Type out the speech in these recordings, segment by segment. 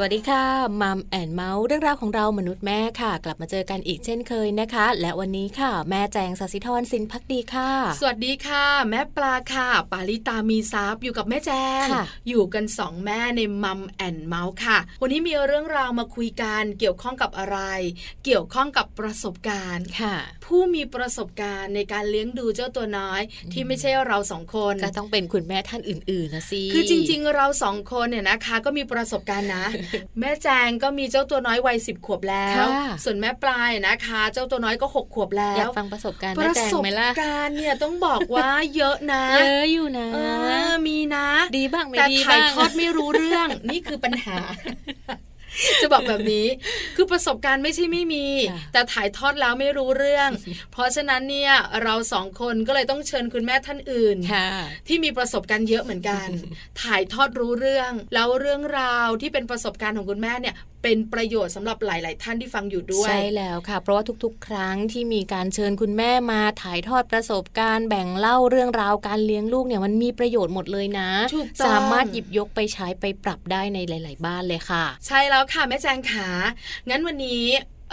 สวัสดีค่ะมัมแอนเมาส์เรื่องราวของเรามนุษย์แม่ค่ะ กลับมาเจอกันอีกเช่นเคยนะคะ และวันนี้ค่ะ แม่แจงสัสิธรสินพักดีค่ะ สวัสดีค่ะ แม่ปลาค่ะ ปาลิตามีทรัพย์อยู่กับแม่แจงอยู่กันสองแม่ในมัมแอนเมาส์ค่ะ วันนี้มีเรื่องราวมาคุยกันเกี่ยวข้องกับอะไร เกี่ยวข้องกับประสบการณ์ค่ะ ผู้มีประสบการณ์ในการเลี้ยงดูเจ้าตัวน้อย ที่ไม่ใช่เราสองคนก็ต้องเป็นคุณแม่ท่านอื่นๆนะสิคือจริง ๆ เราสองคนเนี่ยนะคะ ก็มีประสบการณ์นะแม่แจงก็มีเจ้าตัวน้อยวัยสิบขวบแล้ว ส่วนแม่ปลายนะคะ เจ้าตัวน้อยก็หกขวบแล้วอยากฟังประสบการณ์ประสบการณ์เนี่ยต้องบอกว่าเยอะนะ เยอะอยู่นะมีนะ ดีบ้างไม่ดีบ้างแต่ถ่ายทอดไม่รู้เรื่องนี่คือปัญหา จะบอกแบบนี้ คือประสบการณ์ไม่ใช่ไม่มี แต่ถ่ายทอดแล้วไม่รู้เรื่อง เพราะฉะนั้นเนี่ยเราสองคนก็เลยต้องเชิญคุณแม่ท่านอื่นที่มีประสบการณ์เยอะเหมือนกัน ถ่ายทอดรู้เรื่อง แล้วเรื่องราวที่เป็นประสบการณ์ของคุณแม่เนี่ยเป็นประโยชน์สำหรับหลาย ๆ ท่านที่ฟังอยู่ด้วย ใช่แล้วค่ะ เพราะว่าทุกๆ ครั้งที่มีการเชิญคุณแม่มาถ่ายทอดประสบการณ์แบ่งเล่าเรื่องราวการเลี้ยงลูกเนี่ยมันมีประโยชน์หมดเลยนะสามารถหยิบยกไปใช้ไปปรับได้ในหลาย ๆ บ้านเลยค่ะ ใช่แล้วค่ะแม่แจงขางั้นวันนี้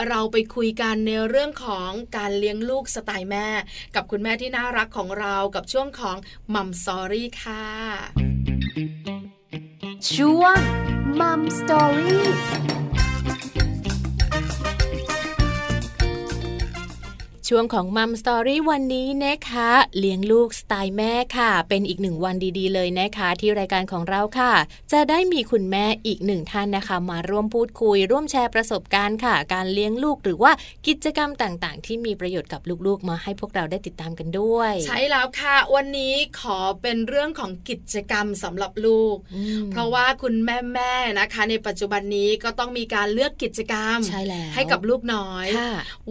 เราไปคุยกันในเรื่องของการเลี้ยงลูกสไตล์แม่ กับคุณแม่ที่น่ารักของเรากับช่วงของ Mom Story ค่ะ ช่วง Mom Story ช่วงของ Mom Story วันนี้นะคะ เลี้ยงลูกสไตล์แม่ค่ะ เป็นอีกหนึ่งวันดีๆ เลยนะคะ ที่รายการของเราค่ะ จะได้มีคุณแม่อีกหนึ่งท่านนะคะ มาร่วมพูดคุย ร่วมแชร์ประสบการณ์ค่ะ การเลี้ยงลูกหรือว่ากิจกรรมต่างๆ ที่มีประโยชน์กับลูกๆ มาให้พวกเราได้ติดตามกันด้วย ใช่แล้วค่ะ วันนี้ขอเป็นเรื่องของกิจกรรมสำหรับลูก เพราะว่าคุณแม่ๆนะคะ ในปัจจุบันนี้ก็ต้องมีการเลือกกิจกรรมใช่แล้วให้กับลูกน้อย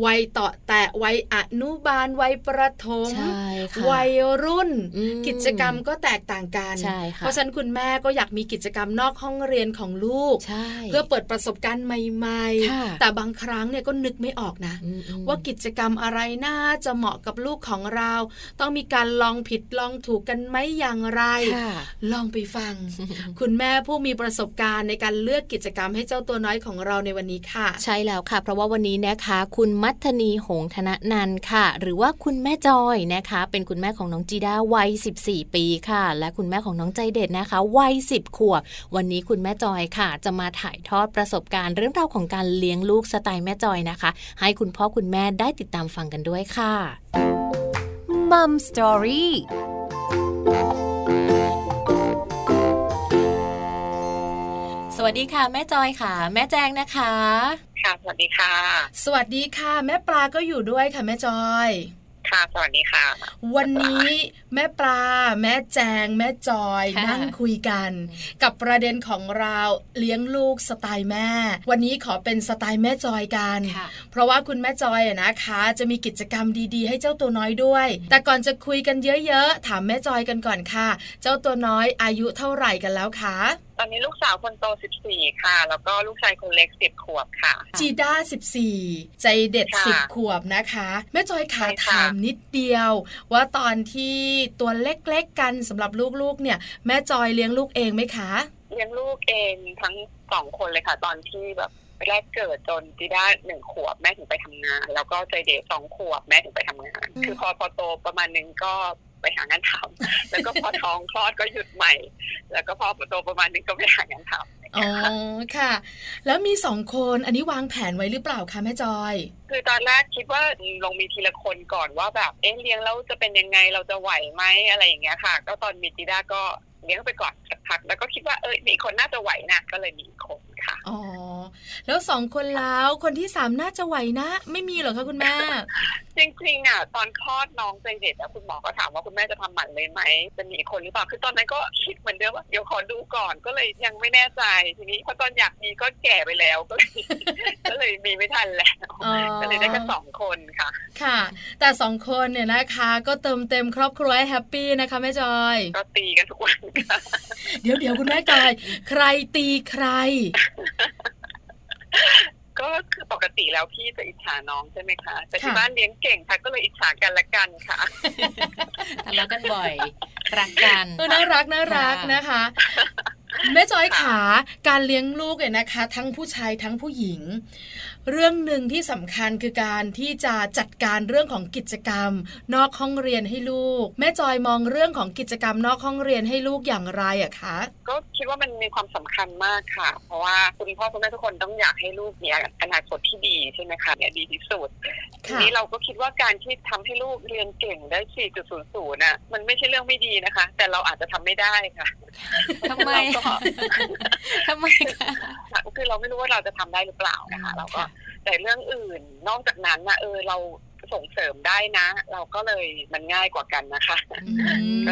วัยต่อแต่วัยอนุบาลวัยประถมวัยรุ่น กิจกรรมก็แตกต่างกัน เพราะฉะนั้นคุณแม่ก็อยากมีกิจกรรมนอกห้องเรียนของลูก เพื่อเปิดประสบการณ์ใหม่ ๆ แต่บางครั้งเนี่ยก็นึกไม่ออกนะ ว่ากิจกรรมอะไรน่าจะเหมาะกับลูกของเรา ต้องมีการลองผิดลองถูกกันไหมอย่างไร ลองไปฟัง คุณแม่ผู้มีประสบการณ์ในการเลือกกิจกรรมให้เจ้าตัวน้อยของเราในวันนี้ค่ะ ใช่แล้วค่ะ เพราะว่าวันนี้นะคะ คุณมัทนีหงธนนันค่ะ หรือว่าคุณแม่จอยนะคะ เป็นคุณแม่ของน้องจีด้าวัย 14 ปีค่ะ และคุณแม่ของน้องใจเด็ดนะคะวัย 10 ขวบ วันนี้คุณแม่จอยค่ะ จะมาถ่ายทอดประสบการณ์เรื่องราวของการเลี้ยงลูกสไตล์แม่จอยนะคะ ให้คุณพ่อคุณแม่ได้ติดตามฟังกันด้วยค่ะมัมสตอรี่สวัสดีค่ะ แม่จอยค่ะ แม่แจงนะคะ ค่ะ สวัสดีค่ะ สวัสดีค่ะ แม่ปลาก็อยู่ด้วยค่ะแม่จอยค่ะสวัสดีค่ะ วันนี้แม่ปลา แม่แจง แม่จอยนั่งคุยกัน กับประเด็นของเราเลี้ยงลูกสไตล์แม่ วันนี้ขอเป็นสไตล์แม่จอยกัน เพราะว่าคุณแม่จอยนะคะ จะมีกิจกรรมดีๆ ให้เจ้าตัวน้อยด้วย แต่ก่อนจะคุยกันเยอะๆ ถามแม่จอยกันก่อนค่ะ เจ้าตัวน้อยอายุเท่าไหร่กันแล้วคะตอนนี้ลูกสาวคนโต 14 ค่ะ แล้วก็ลูกชายคนเล็ก 10 ขวบค่ะ จีด้า 14 ใจเด็ด 10 ขวบนะคะ แม่จอยขาถามนิดเดียว ว่าตอนที่ตัวเล็กๆกันสำหรับลูกๆ เนี่ย แม่จอยเลี้ยงลูกเองไหมคะ เลี้ยงลูกเองทั้งสองคนเลยค่ะ ตอนที่แบบแรกเกิดจนจีด้าหนึ่งขวบแม่ถึงไปทำงาน แล้วก็ใจเด็ดสองขวบแม่ถึงไปทำงาน คือพอพอโตประมาณนึงก็ ไปหางานทำแล้วก็พอท้องคลอดก็หยุดใหม่ แล้วก็พอโตประมาณนึงก็ไปหางานทำอ๋อค่ะ แล้วมีสองคนอันนี้วางแผนไว้หรือเปล่าคะแม่จอย คือตอนแรกคิดว่าลงมีทีละคนก่อนว่าแบบเอ๊ะเลี้ยงแล้วจะเป็นยังไงเราจะไหวไหมอะไรอย่างเงี้ยค่ะ ก็ตอนมีจีด้าก็เลี้ยงไปก่อนสักพักแล้วก็คิดว่าเออมีคนน่าจะไหวนะก็เลยมีคน ค่ะอ๋อแล้วสองคนแล้วคนที่สามน่าจะไหวนะ ไม่มีหรอคะคุณแม่จริงๆอะตอนคลอดน้องใจเด็ดคุณหมอก็ถามว่าคุณแม่จะทำหมันเลยไหมจะมีคนหรือเปล่าคือตอนนั้นก็คิดเหมือนเดิมว่าเดี๋ยวขอดูก่อนก็เลยยังไม่แน่ใจทีนี้พอตอนอยากมีก็แก่ไปแล้วก็เลยก็เลยมีไม่ทันแล้วก็เลยได้แค่สองคนค่ะ ค่ะ แต่สองคนเนี่ยนะคะ ก็เติมเต็มครอบครัวให้แฮปปี้นะคะแม่จอยก็ตีกันทุกวันค่ะเดี๋ยวเดี๋ยวคุณแม่จอยใครตีใครก็คือปกติแล้วพี่จะอิจฉาน้องใช่ไหมคะ แต่ที่บ้านเลี้ยงเก่งค่ะก็เลยอิจฉากันละกันค่ะทะะเลาะกันบ่อยรักกันน่ารักน่ารักนะคะแม่จอยขาการเลี้ยงลูกเนี่ยนะคะ ทั้งผู้ชายทั้งผู้หญิง เรื่องหนึ่งที่สำคัญคือการที่จะจัดการเรื่องของกิจกรรม นอกห้องเรียนให้ลูก แม่จอยมองเรื่องของกิจกรรมนอกห้องเรียนให้ลูกอย่างไรอะคะก็คิดว่ามันมีความสำคัญมากค่ะ เพราะว่าคุณพ่อคุณแม่ทุกคนต้องอยากให้ลูกมีอนาคตที่ดีใช่ไหมคะเนี่ยดีที่สุดทีนี้เราก็คิดว่าการที่ทำให้ลูกเรียนเก่งได้ 4.00น่ะมันไม่ใช่เรื่องไม่ดีนะคะ แต่เราอาจจะทำไม่ได้ค่ะทำไมทำไมคะ คือเราไม่รู้ว่าเราจะทำได้หรือเปล่านะคะเราก็แต่เรื่องอื่นนอกจากนั้นนะเออเราส่งเสริมได้นะ เราก็เลยมันง่ายกว่ากันนะคะ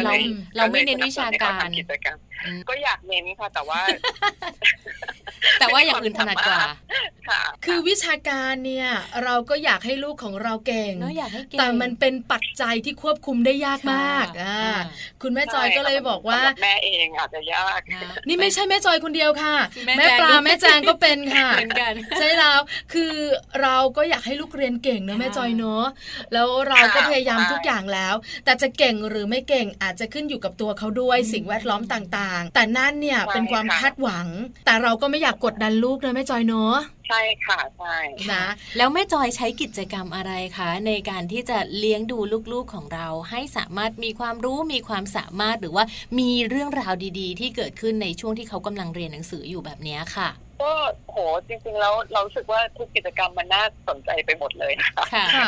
เราเราไม่เน้นวิชาการ กิจกรรมก็อยากเน้นค่ะ แต่ว่า แต่ว่าอย่างอื่นถนัดกว่าคือวิชาการเนี่ย เราก็อยากให้ลูกของเราเก่ง แต่มันเป็นปัจจัยที่ควบคุมได้ยากมากอ่าคุณแม่จอยก็เลยบอกว่า แม่เองอาจจะยากนี่ไม่ใช่แม่จอยคนเดียวค่ะ แม่ปลาแม่แจงก็เป็นค่ะใช่แล้วคือเราก็อยากให้ลูกเรียนเก่งนะแม่จอยเนาะแล้วเราก็พยายามทุกอย่างแล้ว แต่จะเก่งหรือไม่เก่งอาจจะขึ้นอยู่กับตัวเขาด้วยสิ่งแวดล้อมต่างๆ แต่นั่นเนี่ยเป็นความคาดหวัง แต่เราก็ไม่อยากกดดันลูกนะแม่จอยเนาะใช่ค่ะใช่นะแล้วแม่จอยใช้กิจกรรมอะไรคะ ในการที่จะเลี้ยงดูลูกๆของเรา ให้สามารถมีความรู้มีความสามารถหรือว่ามีเรื่องราวดีๆ ที่เกิดขึ้นในช่วงที่เขากำลังเรียนหนังสืออยู่แบบนี้ค่ะ ก็โหจริง ๆ แล้วเราสึกว่าทุกกิจกรรมมันน่าสนใจไปหมดเลยค่ะ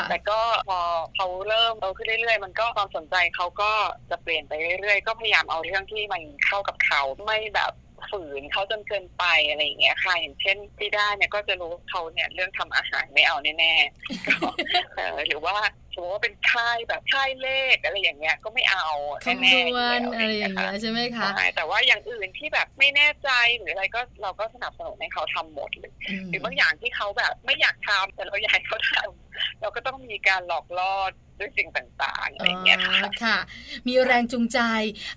แต่ก็พอเขาเริ่มโตขึ้นเรื่อยๆ มันก็ความสนใจเขาก็จะเปลี่ยนไปเรื่อยๆ ก็พยายามเอาเรื่องที่มันเข้ากับเขาไม่แบบ ฝืนเขาจนเกินไปอะไรอย่างเงี้ยค่ะ อย่างเช่นพี่ด้าเนี่ยก็จะรู้เขาเนี่ยเรื่องทำอาหารไม่เอาแน่ๆหรือว่าสมมติว่าเป็นค่ายแบบค่ายเลขอะไรอย่างเงี้ยก็ไม่เอาแน่ๆอะไรอย่างเงี้ยใช่ไหมคะใช่แต่ว่าอย่างอื่นที่แบบไม่แน่ใจหรืออะไรก็เราก็สนับสนุนให้เขาทำหมดเลยหรือบางอย่างที่เขาแบบไม่อยากทำแต่เราอยากให้เขาทำเราก็ต้องมีการหลอกล่อ ด้วยสิ่งต่างๆอะไรเงี้ยค่ะ มีแรงจูงใจ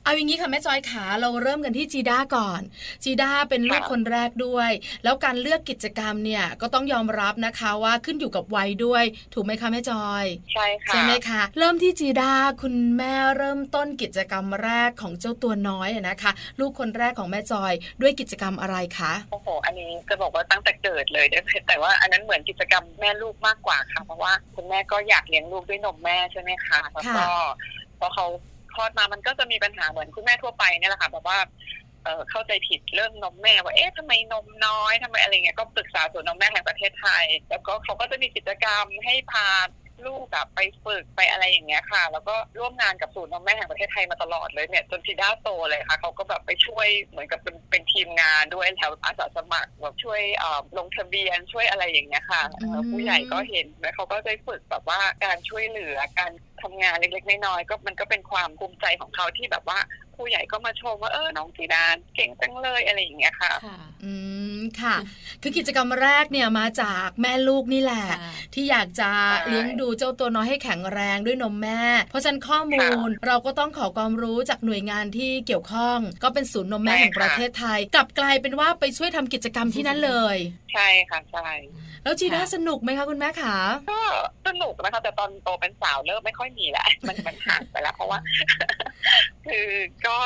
เอาอย่างนี้ค่ะแม่จอยขาเราเริ่มกันที่จีด้าก่อน จีด้าเป็นลูกคนแรกด้วย แล้วการเลือกกิจกรรมเนี่ยก็ต้องยอมรับนะคะว่าขึ้นอยู่กับวัยด้วย ถูกไหมคะแม่จอย ใช่ค่ะใช่ไหมคะเริ่มที่จีด้าคุณแม่เริ่มต้นกิจกรรมแรกของเจ้าตัวน้อยนะคะ ลูกคนแรกของแม่จอยด้วยกิจกรรมอะไรคะโอ้โหอันนี้จะบอกว่าตั้งแต่เกิดเลยแต่ว่าอันนั้นเหมือนกิจกรรมแม่ลูกมากกว่าค่ะเพราะว่าคุณแม่ก็อยากเลี้ยงลูกด้วยนมแม่ใช่ไหมคะแล้วก็พอเขาคลอดมามันก็จะมีปัญหาเหมือนคุณแม่ทั่วไปเนี่ยแหละค่ะแบบว่าเข้าใจผิดเรื่องนมแม่ว่าเอ๊ะทำไมนมน้อยทำไมอะไรเงี้ยก็ปรึกษาศูนย์นมแม่แห่งประเทศไทย แล้วก็เขาก็จะมีกิจกรรมให้พา ลูกแบบไปฝึกไปอะไรอย่างเงี้ยค่ะ แล้วก็ร่วมงานกับศูนย์นมแม่แห่งประเทศไทยมาตลอดเลยเนี่ยจนซีด้าโตเลยค่ะเขาก็แบบไปช่วยเหมือนกับเป็นเป็นทีมงานด้วยแถวอาสาสมัครแบบช่วยลงทะเบียนช่วยอะไรอย่างเงี้ยค่ะผู้ใหญ่ก็เห็นแล้วเขาก็ได้ฝึกแบบว่าการช่วยเหลือการ ทำงานเล็กๆน้อยๆก็มันก็เป็นความภูมิใจของเขาที่แบบว่าผู้ใหญ่ก็มาชมว่าเออน้องสีดานเก่งจังเลยอะไรอย่างเงี้ยค่ะ อืมค่ะ คือกิจกรรมแรกเนี่ยมาจากแม่ลูกนี่แหละ ที่อยากจะเลี้ยงดูเจ้าตัวน้อยให้แข็งแรงด้วยนมแม่ เพราะฉะนั้นข้อมูลเราก็ต้องขอความรู้จากหน่วยงานที่เกี่ยวข้อง ก็เป็นศูนย์นมแม่แห่งประเทศไทย กลับกลายเป็นว่าไปช่วยทำกิจกรรมที่นั่นเลย ใช่ค่ะใช่แล้วจีน่าสนุกไหมคะคุณแม่คะก็สนุกนะคะแต่ตอนโตเป็นสาวเริ่มไม่ค่อยมีแหละมันมันห่างไปแล้วเพราะว่า คือก็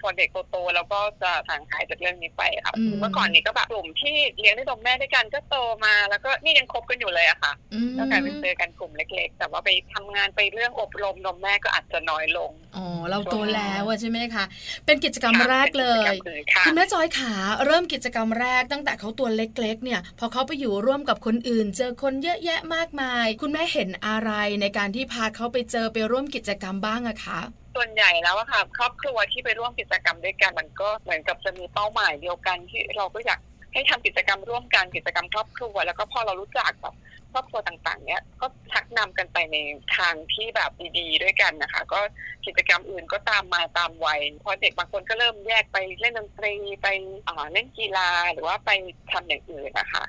พอเด็กโตๆแล้วก็จะห่างหายจากเรื่องนี้ไปครับเมื่อก่อนนี้ก็แบบกลุ่มที่เลี้ยงด้วยนมแม่ด้วยกันก็โตมาแล้วก็นี่ยังคบกันอยู่เลยอะค่ะแล้วกลายเป็นเจอกันกลุ่มเล็ก ๆ แต่ว่าไปทำงานไปเรื่องอบรมนมแม่ก็อาจจะน้อยลงอ๋อเราโตแล้วใช่ไหมคะเป็นกิจกรรมแรกเลยคุณแม่จอยขาเริ่มกิจกรรมแรกตั้งแต่เขาตัวเล็ก ๆ เนี่ย พอเขาไปอยู่ร่วมกับคนอื่น เจอคนเยอะแยะมากมาย คุณแม่เห็นอะไรในการที่พาเขาไปไปเจอไปร่วมกิจกรรมบ้างอะคะส่วนใหญ่แล้วอะค่ะ ครอบครัวที่ไปร่วมกิจกรรมด้วยกันมันก็เหมือนกับจะมีเป้าหมายเดียวกันที่เราก็อยากให้ทำกิจกรรมร่วมกันกิจกรรมครอบครัวแล้วก็พอเรารู้จักแบบ ครอบครัวต่างๆ เนี้ยก็ชักนำกันไปในทางที่แบบดีๆด้วยกันนะคะ ก็กิจกรรมอื่นก็ตามมาตามวัยพอเด็กบางคนก็เริ่มแยกไปเล่นดนตรีไปเล่นกีฬาหรือว่าไปทำอย่างอื่นนะคะ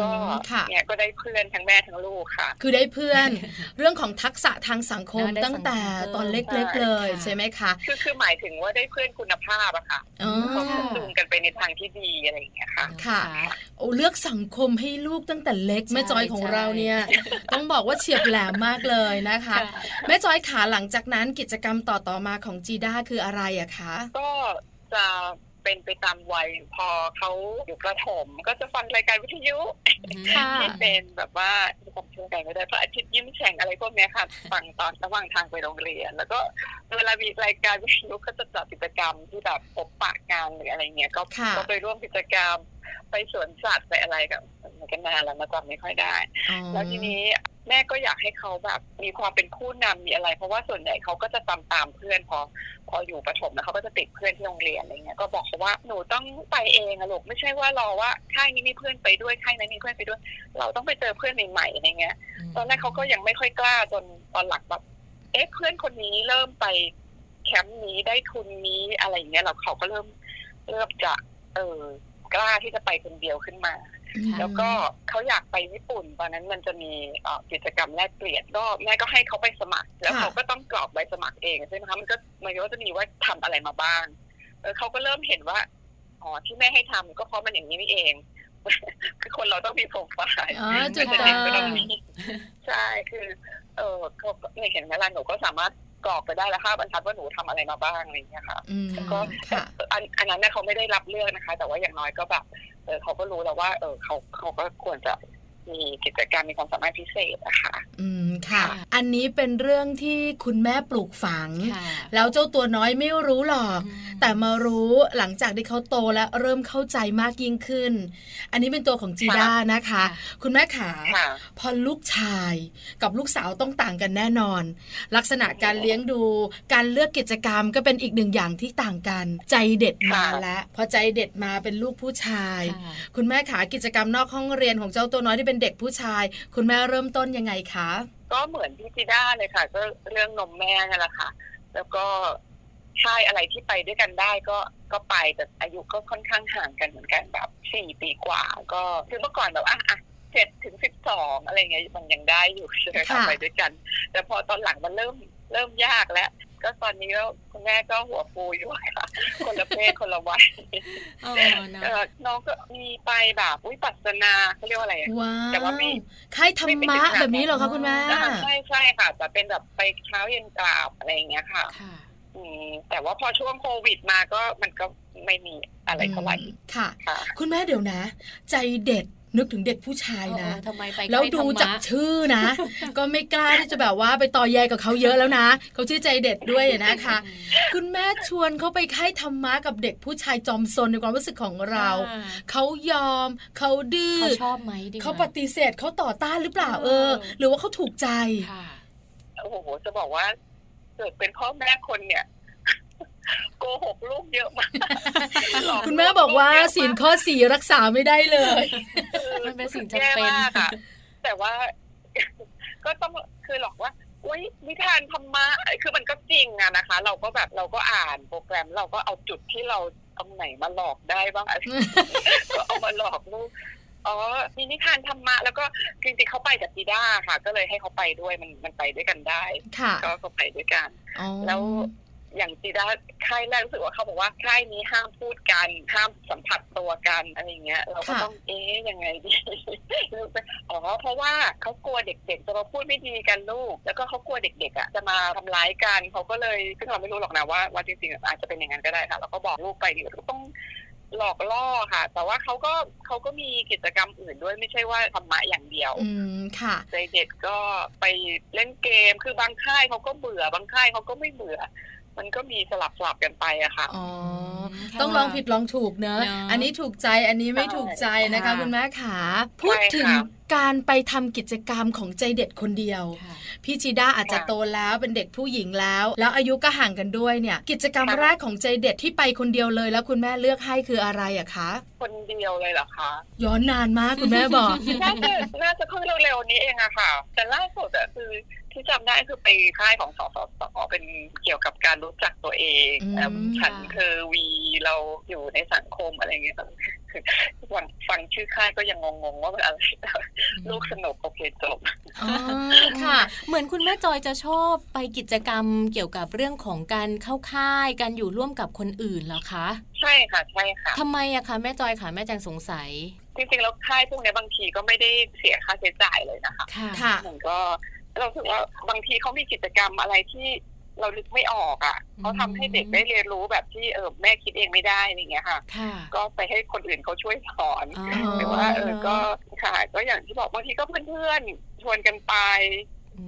ก็เนี่ยก็ได้เพื่อนทั้งแม่ทั้งลูกค่ะ คือได้เพื่อนเรื่องของทักษะทางสังคมตั้งแต่ตอนเล็กๆเลยใช่ไหมคะคือคือหมายถึงว่าได้เพื่อนคุณภาพอะค่ะเขาจูงกันไปในทางที่ดีอะไรอย่างเงี้ยค่ะค่ะโอ้เลือกสังคมให้ลูกตั้งแต่เล็กแม่จอยของเราเราเนี่ยต้องบอกว่าเฉียบแหลมมากเลยนะคะ แม่จอยขาหลังจากนั้นกิจกรรมต่อต่อมาของจีด้าคืออะไรอะคะ ก็จะเป็นไปตามวัยพอเขาอยู่ประถม ก็จะฟังรายการวิทยุที่เป็นแบบว่าจำชื่อกันไม่ได้พระอาทิตย์ยิ้มแฉ่งอะไรพวกนี้ค่ะฟังตอนระหว่างทางไปโรงเรียน แล้วก็เวลามีรายการวิทยุก็จะจัดกิจกรรมที่แบบพบปะกันหรืออะไรเงี้ยก็ก็ไปร่วมกิจกรรม ไปสวนสัตว์ไปอะไรกับมันกันนานแล้วมาจำไม่ค่อยได้ แล้วทีนี้แม่ก็อยากให้เขาแบบมีความเป็นผู้นำมีอะไร เพราะว่าส่วนใหญ่เขาก็จะตามตามเพื่อนพอ พออยู่ประถมแล้วเขาก็จะติดเพื่อนที่โรงเรียนอะไรเงี้ยก็บอกเขาว่าหนูต้องไปเองอะลูกไม่ใช่ว่ารอว่าค่ายนี้มีเพื่อนไปด้วยค่ายนั้นมีเพื่อนไปด้วย เราต้องไปเจอเพื่อนใหม่ๆอะไรเงี้ย ตอนแรกเขาก็ยังไม่ค่อยกล้าจนตอนหลังแบบเอ๊ะเพื่อนคนนี้เริ่มไปแคมป์นี้ได้ทุนนี้อะไรเงี้ยเราเขาก็เริ่มเริ่มจะเออ กล้าที่จะไปคนเดียวขึ้นมา แล้วก็เขาอยากไปญี่ปุ่นตอนนั้นมันจะมีกิจกรรมแลกเปลี่ยนก็แม่ก็ให้เขาไปสมัคร แล้วเขาก็ต้องกรอกใบสมัครเองใช่ไหมคะมันก็มันก็จะมีว่าทำอะไรมาบ้างเออเขาก็เริ่มเห็นว่าอ๋อที่แม่ให้ทำก็เพราะมันอย่างนี้นี่เองคือคนเราต้องมีโปรไฟล์จุดเด่นก็ต้องมีใช่คือ เออเขาเนี่ยเห็นไหมล่ะหนูก็สามารถ กรอกไปได้แล้วค่ะบรรทัดว่าหนูทำอะไรมาบ้างอะไรอย่างเงี้ยค่ะก็อันนั้นเนี่ยเขาไม่ได้รับเลือกนะคะ แต่ว่าอย่างน้อยก็แบบเออเขาก็รู้แล้วว่า เออเขาเขาก็ควรจะ มีกิจการมีความสามารถพิเศษนะคะอืมค่ะ อันนี้เป็นเรื่องที่คุณแม่ปลูกฝัง แล้วเจ้าตัวน้อยไม่รู้หรอก แต่มารู้หลังจากที่เขาโตและเริ่มเข้าใจมากยิ่งขึ้น อันนี้เป็นตัวของจีด้านะคะ คุณแม่ขาพอลูกชายกับลูกสาวต้องต่างกันแน่นอน ลักษณะการเลี้ยงดู การเลือกกิจกรรมก็เป็นอีกหนึ่งอย่างที่ต่างกัน ใจเด็ดมาแล้วพอใจเด็ดมาเป็นลูกผู้ชาย คุณแม่ขากิจกรรมนอกห้องเรียนของเจ้าตัวน้อยที่เป็นเด็กผู้ชาย คุณแม่เริ่มต้นยังไงคะ ก็เหมือนพี่จีด้าเลยค่ะ ก็เรื่องนมแม่นั่นแหละค่ะ แล้วก็ใช่อะไรที่ไปด้วยกันได้ก็ก็ไปแต่อายุก็ค่อนข้างห่างกันเหมือนกันแบบสี่ปีกว่า ก็คือเมื่อก่อนแบบอะอะเจ็ดถึงสิบสองอะไรเงี้ยมันยังได้อยู่ใช่ไหมคะไปด้วยกัน แต่พอตอนหลังมันเริ่มเริ่มยากแล้ว ก็ตอนนี้ก็คุณแม่ก็หัวฟูอยู่ค่ะ คนละเพศคนละวัยน้องก็มีไปแบบวิปัสสนาเขาเรียกว่าอะไรแต่ว่าไม่ค่ายธรรมะแบบนี้เหรอคะคุณแม่ใช่ใช่ค่ะแต่เป็นแบบไปเช้าเย็นกราบอะไรอย่างเงี้ยค่ะแต่ว่าพอช่วงโควิดมาก็มันก็ไม่มีอะไรเท่าไหร่ค่ะ คุณแม่เดี๋ยวนะ ใจเด็ด นึกถึงเด็กผู้ชายนะแล้วดูจากชื่อนะ ก็ไม่กล้าที่จะแบบว่าไปต่อแยกับเขาเยอะแล้วนะเขาชื่อใจเด็ดด้วยนะคะ คุณแม่ชวนเขาไปค่ายธรรมะกับเด็กผู้ชายจอมซนในความรู้สึกของเราเขายอมเขาดื้อเขาชอบไหมเขาปฏิเสธเขาต่อต้านหรือเปล่าเออ หรือว่าเขาถูกใจโอ้โหจะบอกว่าเกิดเป็นพ่อแม่คนเนี่ยโกหกลูกเยอะมาก คุณแม่บอกว่าสินข้อสี่รักษาไม่ได้เลย มันเป็นสิ่งจำเป็นค่ะแต่ว่า ก็ต้องคือหลอกว่าอุ้ยนิทานธรรมะคือมันก็จริงอะนะคะ เราก็แบบเราก็อ่านโปรแกรมเราก็เอาจุดที่เราเอาไหนมาหลอกได้บ้างก็เอามาหลอกลูกอ๋อมีนิทานธรรมะ แล้วก็จริงๆเขาไปกับจีด้าค่ะ ก็เลยให้เขาไปด้วยมันมันไปด้วยกันได้ก็ก็ไปด้วยกัน แล้ว อย่างจีด้าค่ายแรกรู้สึกว่าเขาบอกว่าค่ายนี้ห้ามพูดกันห้ามสัมผัสตัวกันอะไรเงี้ยเราก็ต้องเอ๊ยยังไงดีอ๋อเพราะว่าเขากลัวเด็กๆจะมาพูดไม่ดีกันลูก แล้วก็เขากลัวเด็กๆอะจะมาทำร้ายกันเขาก็เลยซึ่งเราไม่รู้หรอกนะว่าว่าจริงๆอาจจะเป็นอย่างนั้นก็ได้ค่ะเราก็บอกลูกไปดีก็ต้องหลอกล่อค่ะ แต่ว่าเขาก็เขาก็มีกิจกรรมอื่นด้วยไม่ใช่ว่าธรรมะอย่างเดียว อืมค่ะใจเด็ดก็ไปเล่นเกมคือบางค่ายเขาก็เบื่อบางค่ายเขาก็ไม่เบื่อ มันก็มีสลับสลับกันไปอะค่ะ อ๋อ ต้องลองผิดลองถูกเนอะ อันนี้ถูกใจ อันนี้ไม่ถูกใจนะคะคุณแม่ขา พูดถึงการไปทำกิจกรรมของใจเด็ดคนเดียว พี่จีด้าอาจจะโตแล้วเป็นเด็กผู้หญิงแล้ว แล้วอายุก็ห่างกันด้วยเนี่ย กิจกรรมแรกของใจเด็ดที่ไปคนเดียวเลย แล้วคุณแม่เลือกให้คืออะไรอะคะ คนเดียวเลยเหรอคะ ย้อนนานมากคุณแม่บอก น่าจะน่าจะเพิ่งเร็วๆนี้เองอะค่ะ แต่ล่าสุดอะคือ ที่จำได้คือไปค่ายของสสสเป็นเกี่ยวกับการรู้จักตัวเองฉันคือวีเราอยู่ในสังคมอะไรเงี้ยฟังฟังชื่อค่ายก็ยังงงๆว่ามันอะไรลูกสนุกโอเคจบค่ะ เหมือนคุณแม่จอยจะชอบไปกิจกรรมเกี่ยวกับเรื่องของการเข้าค่าย การอยู่ร่วมกับคนอื่นเหรอคะ ใช่ค่ะใช่ค่ะทำไมอะคะแม่จอยค่ะแม่แจงสงสัยจริงๆแล้วค่ายพวกนี้บางทีก็ไม่ได้เสียค่าใช้จ่ายเลยนะคะค่ะมันก็ เราถือว่าบางทีเขามีกิจกรรมอะไรที่เราลึกไม่ออกอะเขาทำให้เด็กได้เรียนรู้แบบที่เออแม่คิดเองไม่ได้อย่างเงี้ยค่ะ ก็ไปให้คนอื่นเขาช่วยสอนหรือว่าเออก็ค่ะก็อย่างที่บอกบางทีก็เพื่อนๆชวนกันไป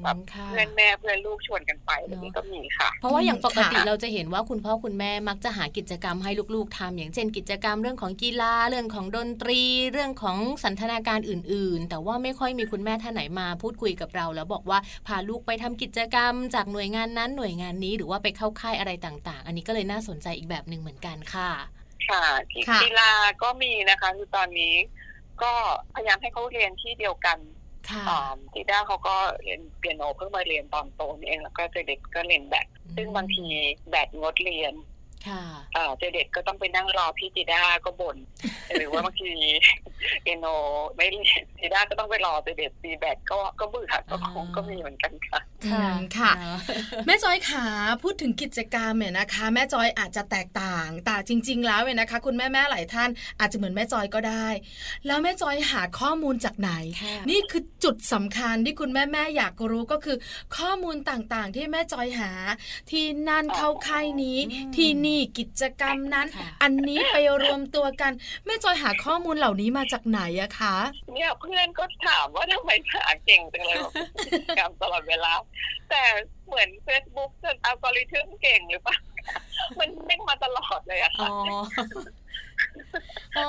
แบบเพื่อนแม่เพื่อนลูกชวนกันไปแบบนี้ก็มีค่ะ เพราะว่าอย่างปกติเราจะเห็นว่าคุณพ่อคุณแม่มักจะหากิจกรรมให้ลูกๆทำอย่างเช่น กิจกรรมเรื่องของกีฬาเรื่องของดนตรี เรื่องของสันทนาการอื่น ๆ แต่ว่าไม่ค่อยมีคุณแม่ท่านไหนมาพูดคุยกับเรา แล้วบอกว่าพาลูกไปทำกิจกรรม จากหน่วยงานนั้นหน่วยงานนี้หรือว่าไปเข้าค่ายอะไรต่าง ๆ อันนี้ก็เลยน่าสนใจอีกแบบหนึ่งเหมือนกันค่ะ ค่ะกีฬาก็มีนะคะคือตอนนี้ก็พยายามให้เขาเรียนที่เดียวกัน ทีด้าเขาก็เรียนเปียโนเพิ่งมาเรียนตอนโตนี่เองแล้วก็เด็กก็เรียนแบดซึ่งบางทีแบดงดเรียน ค่ะเด็กก็ต้องไปนั่งรอพี่จีด้าก็บ่นหรือว่าบางทีเปียโนไม่จีด้าก็ต้องไปรอเด็กตีแบดก็ก็เบื่อก็คงก็มีเหมือนกันค่ะค่ะ แม่จอยขาพูดถึงกิจกรรมเนี่ยนะคะ แม่จอยอาจจะแตกต่างแต่จริง ๆ แล้วเนี่ยนะคะ คุณแม่แม่หลายท่านอาจจะเหมือนแม่จอยก็ได้ แล้วแม่จอยหาข้อมูลจากไหน นี่คือจุดสำคัญที่คุณแม่แม่อยากรู้ก็คือ ข้อมูลต่างๆ ที่แม่จอยหา ที่นั่นเข้าค่ายนี้ที่นี่กิจกรรมนั้น อันนี้ไปรวมตัวกันแม่จอยหาข้อมูลเหล่านี้มาจากไหนอะคะเนี่ยเพื่อนก็ถามว่าทำไมหาเก่งจังเลยกิจกรรมตลอดเวลา แต่เหมือน Facebook จนอัลกอริทึมเก่งหรือเปล่ามันเด้งมาตลอดเลยอะค่ะ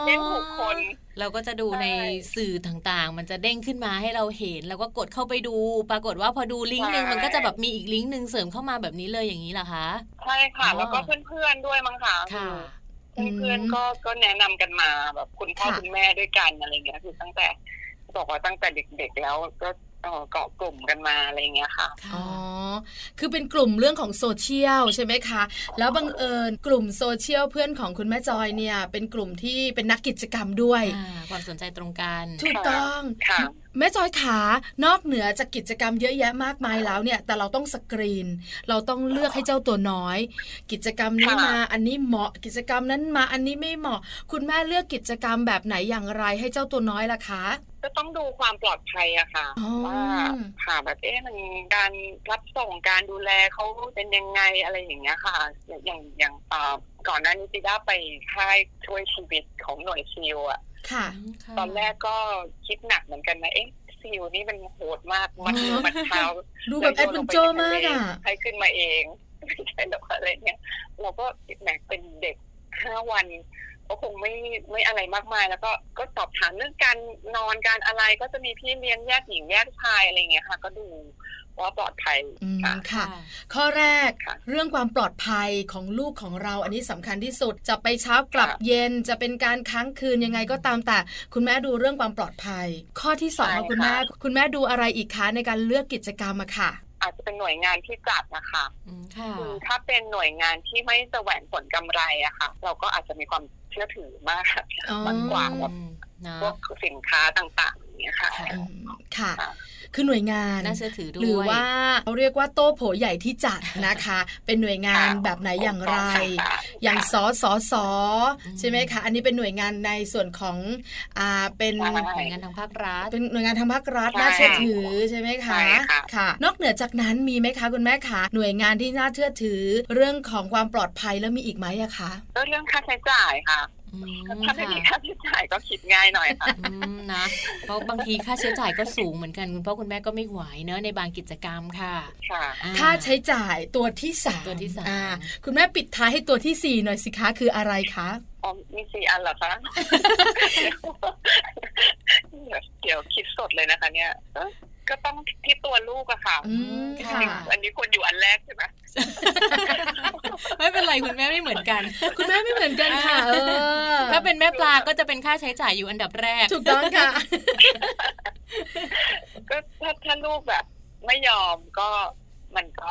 เด้งถูกคน เราก็จะดูในสื่อต่างๆ มันจะเด้งขึ้นมาให้เราเห็น แล้วก็กดเข้าไปดู ปรากฏว่าพอดูลิงก์หนึ่งมันก็จะแบบมีอีกลิงก์หนึ่งเสริมเข้ามาแบบนี้เลยอย่างนี้เหรอคะใช่ค่ะ แล้วก็เพื่อนๆด้วยมั้งคะค่ะเพื่อนๆก็ก็แนะนำกันมาแบบคุณพ่อคุณแม่ด้วยกันอะไรเงี้ยคือตั้งแต่บอกว่าตั้งแต่เด็กๆแล้วก็ เกาะกลุ่มกันมาอะไรเงี้ยค่ะอ๋อคือเป็นกลุ่มเรื่องของโซเชียลใช่ไหมคะแล้วบังเอิญกลุ่มโซเชียลเพื่อนของคุณแม่จอยเนี่ย เป็นกลุ่มที่เป็นนักกิจกรรมด้วยความสนใจตรงกันถูกต้องแม่จอยขานอกเหนือจากกิจกรรมเยอะแยะมากมายแล้วเนี่ย แต่เราต้องสกรีน เราต้องเลือกให้เจ้าตัวน้อย กิจกรรมนี้มาอันนี้เหมาะกิจกรรมนั้นมาอันนี้ไม่เหมาะ คุณแม่เลือกกิจกรรมแบบไหนอย่างไรให้เจ้าตัวน้อยล่ะคะ ก็ต้องดูความปลอดภัยอะค่ะ ว่าค่ะแบบเอ๊ะมันการรับส่งการดูแลเขาเป็นยังไงอะไรอย่างเงี้ยค่ะ อย่างอย่างก่อนหน้านี้จิด้าไปค่ายช่วยชีวิตของหน่วยซิลอะค่ะ ตอนแรกก็คิดหนักเหมือนกันนะเอ๊ะซิลนี่มันโหดมาก มันมือมันเท้าดูแบบแอดเวนเจอร์มากอะให้ขึ้นมาเองไม่ใช่หรอกอะไรเงี้ยเราก็คิดหนักเป็นเด็กห้าวัน ก็คงไม่ไม่อะไรมากมาย แล้วก็ก็สอบถามเรื่องการนอนการอะไรก็จะมีพี่เลี้ยงแยกหญิงแยกชายอะไรเงี้ยค่ะ ก็ดูว่าปลอดภัยค่ะ ข้อแรกเรื่องความปลอดภัยของลูกของเราอันนี้สำคัญที่สุดจะไปเช้ากลับเย็นจะเป็นการค้างคืนยังไงก็ตามแต่ คุณแม่ดูเรื่องความปลอดภัย ข้อที่สองคุณแม่คุณแม่ดูอะไรอีกคะในการเลือกกิจกรรมอะค่ะ อาจจะเป็นหน่วยงานที่จัดนะคะคือถ้าเป็นหน่วยงานที่ไม่แสวงผลกำไรอะค่ะ เราก็อาจจะมีความ เชื่อถือมากมากกว่าแบบ พวกสินค้าต่างๆอย่างเงี้ยค่ะค่ะ คือหน่วยงานน่าเชื่อถือด้วยหรือว่าเราเรียกว่าโต้โผใหญ่ที่จัดนะคะ เป็นหน่วยงานแบบไหนอย่างไร อย่างสสสใช่ไหมคะ อันนี้เป็นหน่วยงานในส่วนของอ่าเป็นหน่วยงานทางภาครัฐ เป็นหน่วยงานทางภาครัฐน่าเชื่อถือใช่ไหมคะค่ะ นอกเหนือจากนั้นมีไหมคะคุณแม่คะหน่วยงานที่น่าเชื่อถือ เรื่องของความปลอดภัยแล้วมีอีกไหมอะคะก็เรื่องค่าใช้จ่ายค่ะ ถ้าไม่มีค่าใช้จ่ายก็คิดง่ายหน่อยค่ะนะเพราะบางทีค่าใช้จ่ายก็สูงเหมือนกันคุณพ่อคุณแม่ก็ไม่ไหวเนอะในบางกิจกรรมค่ะ ค่าใช้จ่ายตัวที่สามตัวที่สามคุณแม่ปิดท้ายให้ตัวที่สี่หน่อยสิคะคืออะไรคะอ๋อมีสี่อันเหรอคะเดี๋ยวคิดสดเลยนะคะ เนี่ยก็ต้องที่ตัวลูกอะค่ะ อันนี้ควรอยู่อันแรกใช่ไหม ไม่เป็นไรคุณแม่ไม่เหมือนกัน คุณแม่ไม่เหมือนกันค่ะถ้าเป็นแม่ปลาก็จะเป็นค่าใช้จ่ายอยู่อันดับแรก ถูกต้องค่ะ ก็ถ้าถ้าลูกแบบ ไม่ยอมก็มันก็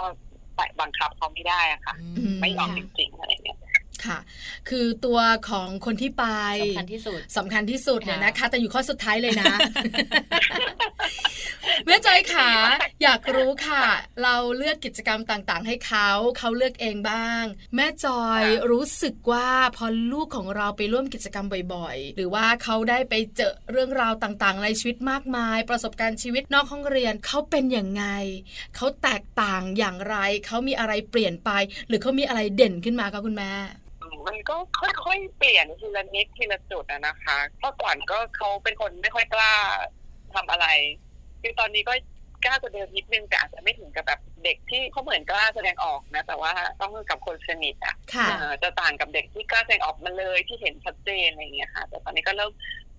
บังคับเขาไม่ได้อะค่ะ ไม่ยอมจริงๆอะไรเงี้ย ค่ะ คือตัวของคนที่ไปสำคัญที่สุดสำคัญที่สุดเนี่ยนะคะ แต่อยู่ข้อสุดท้ายเลยนะแม่ใจค่ะอยากรู้ค่ะ เราเลือกกิจกรรมต่างๆ ให้เขาเขาเลือกเองบ้าง แม่จอยรู้สึกว่าพอลูกของเราไปร่วมกิจกรรมบ่อยๆ หรือว่าเขาได้ไปเจอเรื่องราวต่างๆ ในชีวิตมากมาย ประสบการณ์ชีวิตนอกห้องเรียนเขาเป็นอย่างไงเขาแตกต่างอย่างไรเขามีอะไรเปลี่ยนไป หรือเขามีอะไรเด่นขึ้นมาคะคุณแม่ มันก็ค่อยๆเปลี่ยนทีละนิดทีละจุดนะคะเพราะก่อนก็เขาเป็นคนไม่ค่อยกล้าทำอะไรคือตอนนี้ก็กล้ากว่าเดิมนิดนึงแต่อาจจะไม่ถึงกับแบบเด็กที่เขาเหมือนกล้าแสดงออกนะ แต่ว่าต้องกับคนสนิทอะจะต่างกับเด็กที่กล้าแสดงออกมาเลยที่เห็นชัดเจนอะไรอย่างเงี้ยค่ะ แต่ตอนนี้ก็เริ่ม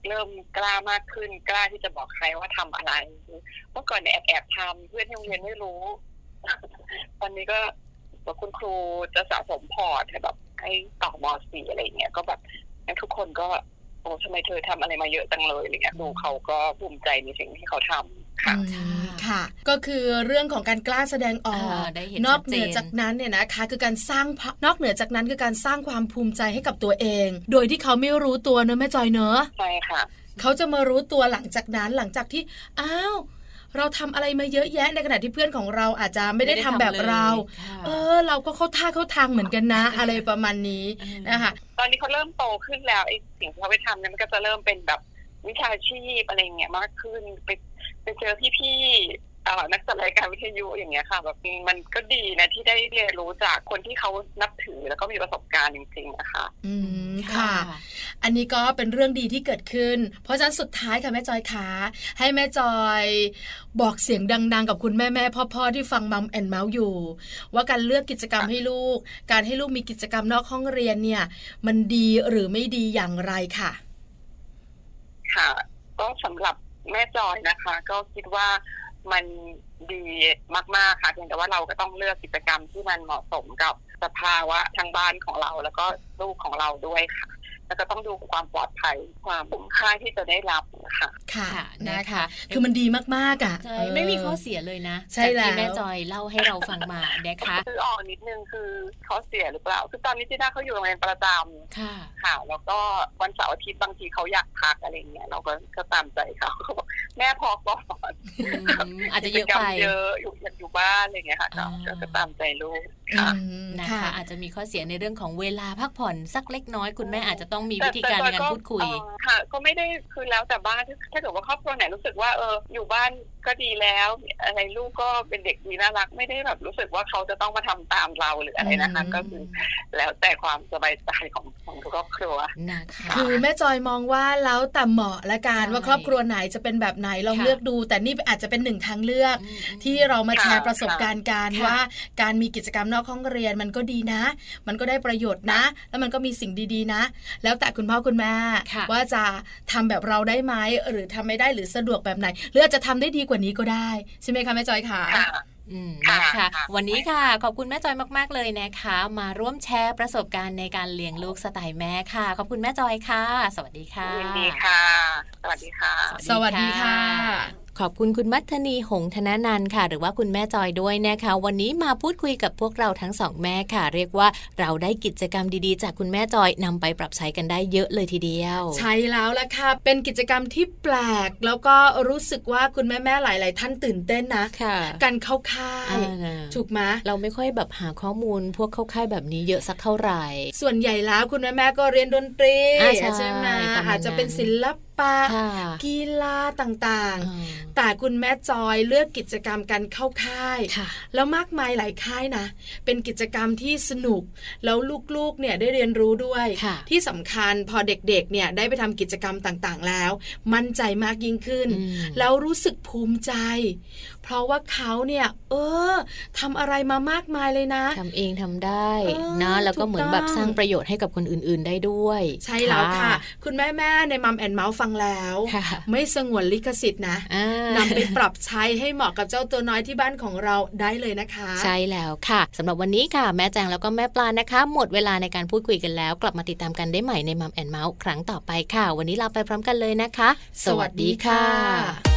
เริ่มกล้ามากขึ้นกล้าที่จะบอกใครว่าทำอะไรเมื่อก่อนเนี่ยแอบแอบทำเพื่อนที่โรงเรียนไม่รู้ ตอนนี้ก็คุณครูจะสะสมพอร์ตให้แบบ ให้ต่อมอสีอะไรเงี้ยก็แบบทุกคนก็โอ้ทำไมเธอทำอะไรมาเยอะจังเลยอะไรเงี้ยดูเขาก็ภูมิใจในสิ่งที่เขาทำค่ะค่ะ ก็คือเรื่องของการกล้าแสดงออกนอกเหนือจากนั้นเนี่ยนะคะคือการสร้างนอกเหนือจากนั้นคือการสร้างความภูมิใจให้กับตัวเอง โดยที่เขาไม่รู้ตัวเนอะแม่จอยเนอะใช่ค่ะ เขาจะมารู้ตัวหลังจากนั้นหลังจากที่อ้าว เราทำอะไรมาเยอะแยะในขณะที่เพื่อนของเราอาจจะไม่ได้ทำแบบเรา เออ เราก็เข้าท่าเข้าทางเหมือนกันนะ อะไรประมาณนี้นะคะตอนนี้เขาเริ่มโตขึ้นแล้วไอ้สิ่งที่เขาไปทำเนี่ยมันก็จะเริ่มเป็นแบบวิชาชีพอะไรเงี้ยมากขึ้นไปไปเจอพี่ นักจัดรายการวิทยุอย่างเงี้ยค่ะแบบมันก็ดีนะที่ได้เรียนรู้จากคนที่เขานับถือแล้วก็มีประสบการณ์จริงๆนะคะอืมค่ะ อันนี้ก็เป็นเรื่องดีที่เกิดขึ้น เพราะฉะนั้นสุดท้ายค่ะแม่จอยขาให้แม่จอยบอกเสียงดังๆ กับคุณแม่แม่พ่อๆที่ฟังมัมแอนเมาส์อยู่ ว่าการเลือกกิจกรรมให้ลูก การให้ลูกมีกิจกรรมนอกห้องเรียนเนี่ย มันดีหรือไม่ดีอย่างไรค่ะ ค่ะ ก็สำหรับแม่จอยนะคะ ก็คิดว่า มันดีมากๆค่ะเพียงแต่ว่าเราก็ต้องเลือกกิจกรรมที่มันเหมาะสมกับสภาวะทางบ้านของเรา แล้วก็ลูกของเราด้วยค่ะ แล้วก็ต้องดูความปลอดภัยความคุ้มค่าที่จะได้รับค่ะค่ะนะคะ คือมันดีมากๆอะใช่ไม่มีข้อเสียเลยนะใช่แล้วที่แม่จอยเล่าให้เราฟังมานะคะคือออกนิดนึงคือข้อเสียหรือเปล่าคือตอนนี้ที่น่าเขาอยู่โรงเรียนประจำค่ะค่ะ แล้วก็วันเสาร์อาทิตย์บางทีเขาอยากพักอะไรเงี้ยเราก็ก็ตามใจเขาเขาบอกแม่พอก่อนอาจจะเยอะไปเยอะอยู่อยู่บ้านอะไรเงี้ยค่ะก็ตามใจลูกค่ะนะคะ อาจจะมีข้อเสียในเรื่องของเวลาพักผ่อนสักเล็กน้อยคุณแม่อาจจะต้องมีวิธีการในการพูดคุย ค่ะ ก็ไม่ได้คือแล้วแต่บ้านถ้าเกิดว่าครอบครัวไหนรู้สึกว่าเอออยู่บ้าน ก็ดีแล้วอะไรลูกก็เป็นเด็กดีน่ารัก ไม่ได้แบบรู้สึกว่าเขาจะต้องมาทำตามเราหรืออะไรนะคะ ก็คือแล้วแต่ความสบายใจของของทุกครอบครัวนะคะคือแม่จอยมองว่าแล้วแต่เหมาะละกันว่าครอบครัวไหนจะเป็นแบบไหนลองเลือกดู แต่นี่อาจจะเป็นหนึ่งทางเลือก ที่เรามาแชร์ประสบการณ์การว่าการมีกิจกรรมนอกห้องเรียนมันก็ดีนะ มันก็ได้ประโยชน์นะ แล้วมันก็มีสิ่งดีๆนะ แล้วแต่คุณพ่อคุณแม่ว่าจะทำแบบเราได้ไหมหรือทำไม่ได้หรือสะดวกแบบไหนหรืออาจจะทำได้ดีกว่านี้ก็ได้ ใช่ไหมคะแม่จอยค่ะอืมนะคะวันนี้ค่ะ ขอบคุณแม่จอยมาก ๆ เลยนะคะ มาร่วมแชร์ประสบการณ์ในการเลี้ยงลูกสไตล์แม่ค่ะ ขอบคุณแม่จอยค่ะ สวัสดีค่ะยินดีค่ะ สวัสดีค่ะ สวัสดีค่ะ ขอบคุณคุณมัทนีหงธนนันค่ะ หรือว่าคุณแม่จอยด้วยนะคะ วันนี้มาพูดคุยกับพวกเราทั้งสองแม่ค่ะ เรียกว่าเราได้กิจกรรมดีๆ จากคุณแม่จอยนำไปปรับใช้กันได้เยอะเลยทีเดียว ใช่แล้วละค่ะ เป็นกิจกรรมที่แปลก แล้วก็รู้สึกว่าคุณแม่แม่หลาย ๆ ท่านตื่นเต้นนะค่ะการเข้าค่ายถูกไหมเราไม่ค่อยแบบหาข้อมูล พวกเข้าค่ายแบบนี้เยอะสักเท่าไหร่ ส่วนใหญ่แล้วคุณแม่แม่ก็เรียนดนตรีใช่ไหมอาจจะเป็นศิลป ปะ กีฬาต่างๆ แต่คุณแม่จอยเลือกกิจกรรมการเข้าค่าย แล้วมากมายหลายค่ายนะ เป็นกิจกรรมที่สนุก แล้วลูกๆ เนี่ยได้เรียนรู้ด้วย ที่สำคัญพอเด็กๆ เนี่ยได้ไปทำกิจกรรมต่างๆ แล้ว มั่นใจมากยิ่งขึ้น แล้วรู้สึกภูมิใจ เพราะว่าเขาเนี่ย เออทำอะไรมามากมายเลยนะทำเองทำได้นะแล้วก็เหมือนแบบสร้างประโยชน์ให้กับคนอื่น ๆได้ด้วย ใช่แล้วค่ะ คุณแม่แม่ในมัมแอนเมาส์ฟังแล้ว ไม่สงวนลิขสิทธิ์นะนำไปปรับใช้ให้เหมาะกับเจ้าตัวน้อยที่บ้านของเราได้เลยนะคะ ใช่แล้วค่ะสำหรับวันนี้ค่ะ แม่แจงแล้วก็แม่ปลานะคะ หมดเวลาในการพูดคุยกันแล้ว กลับมาติดตามกันได้ใหม่ใน Mom and Mouth ครั้งต่อไปค่ะ วันนี้ลาไปพร้อมกันเลยนะคะ สวัสดีค่ะ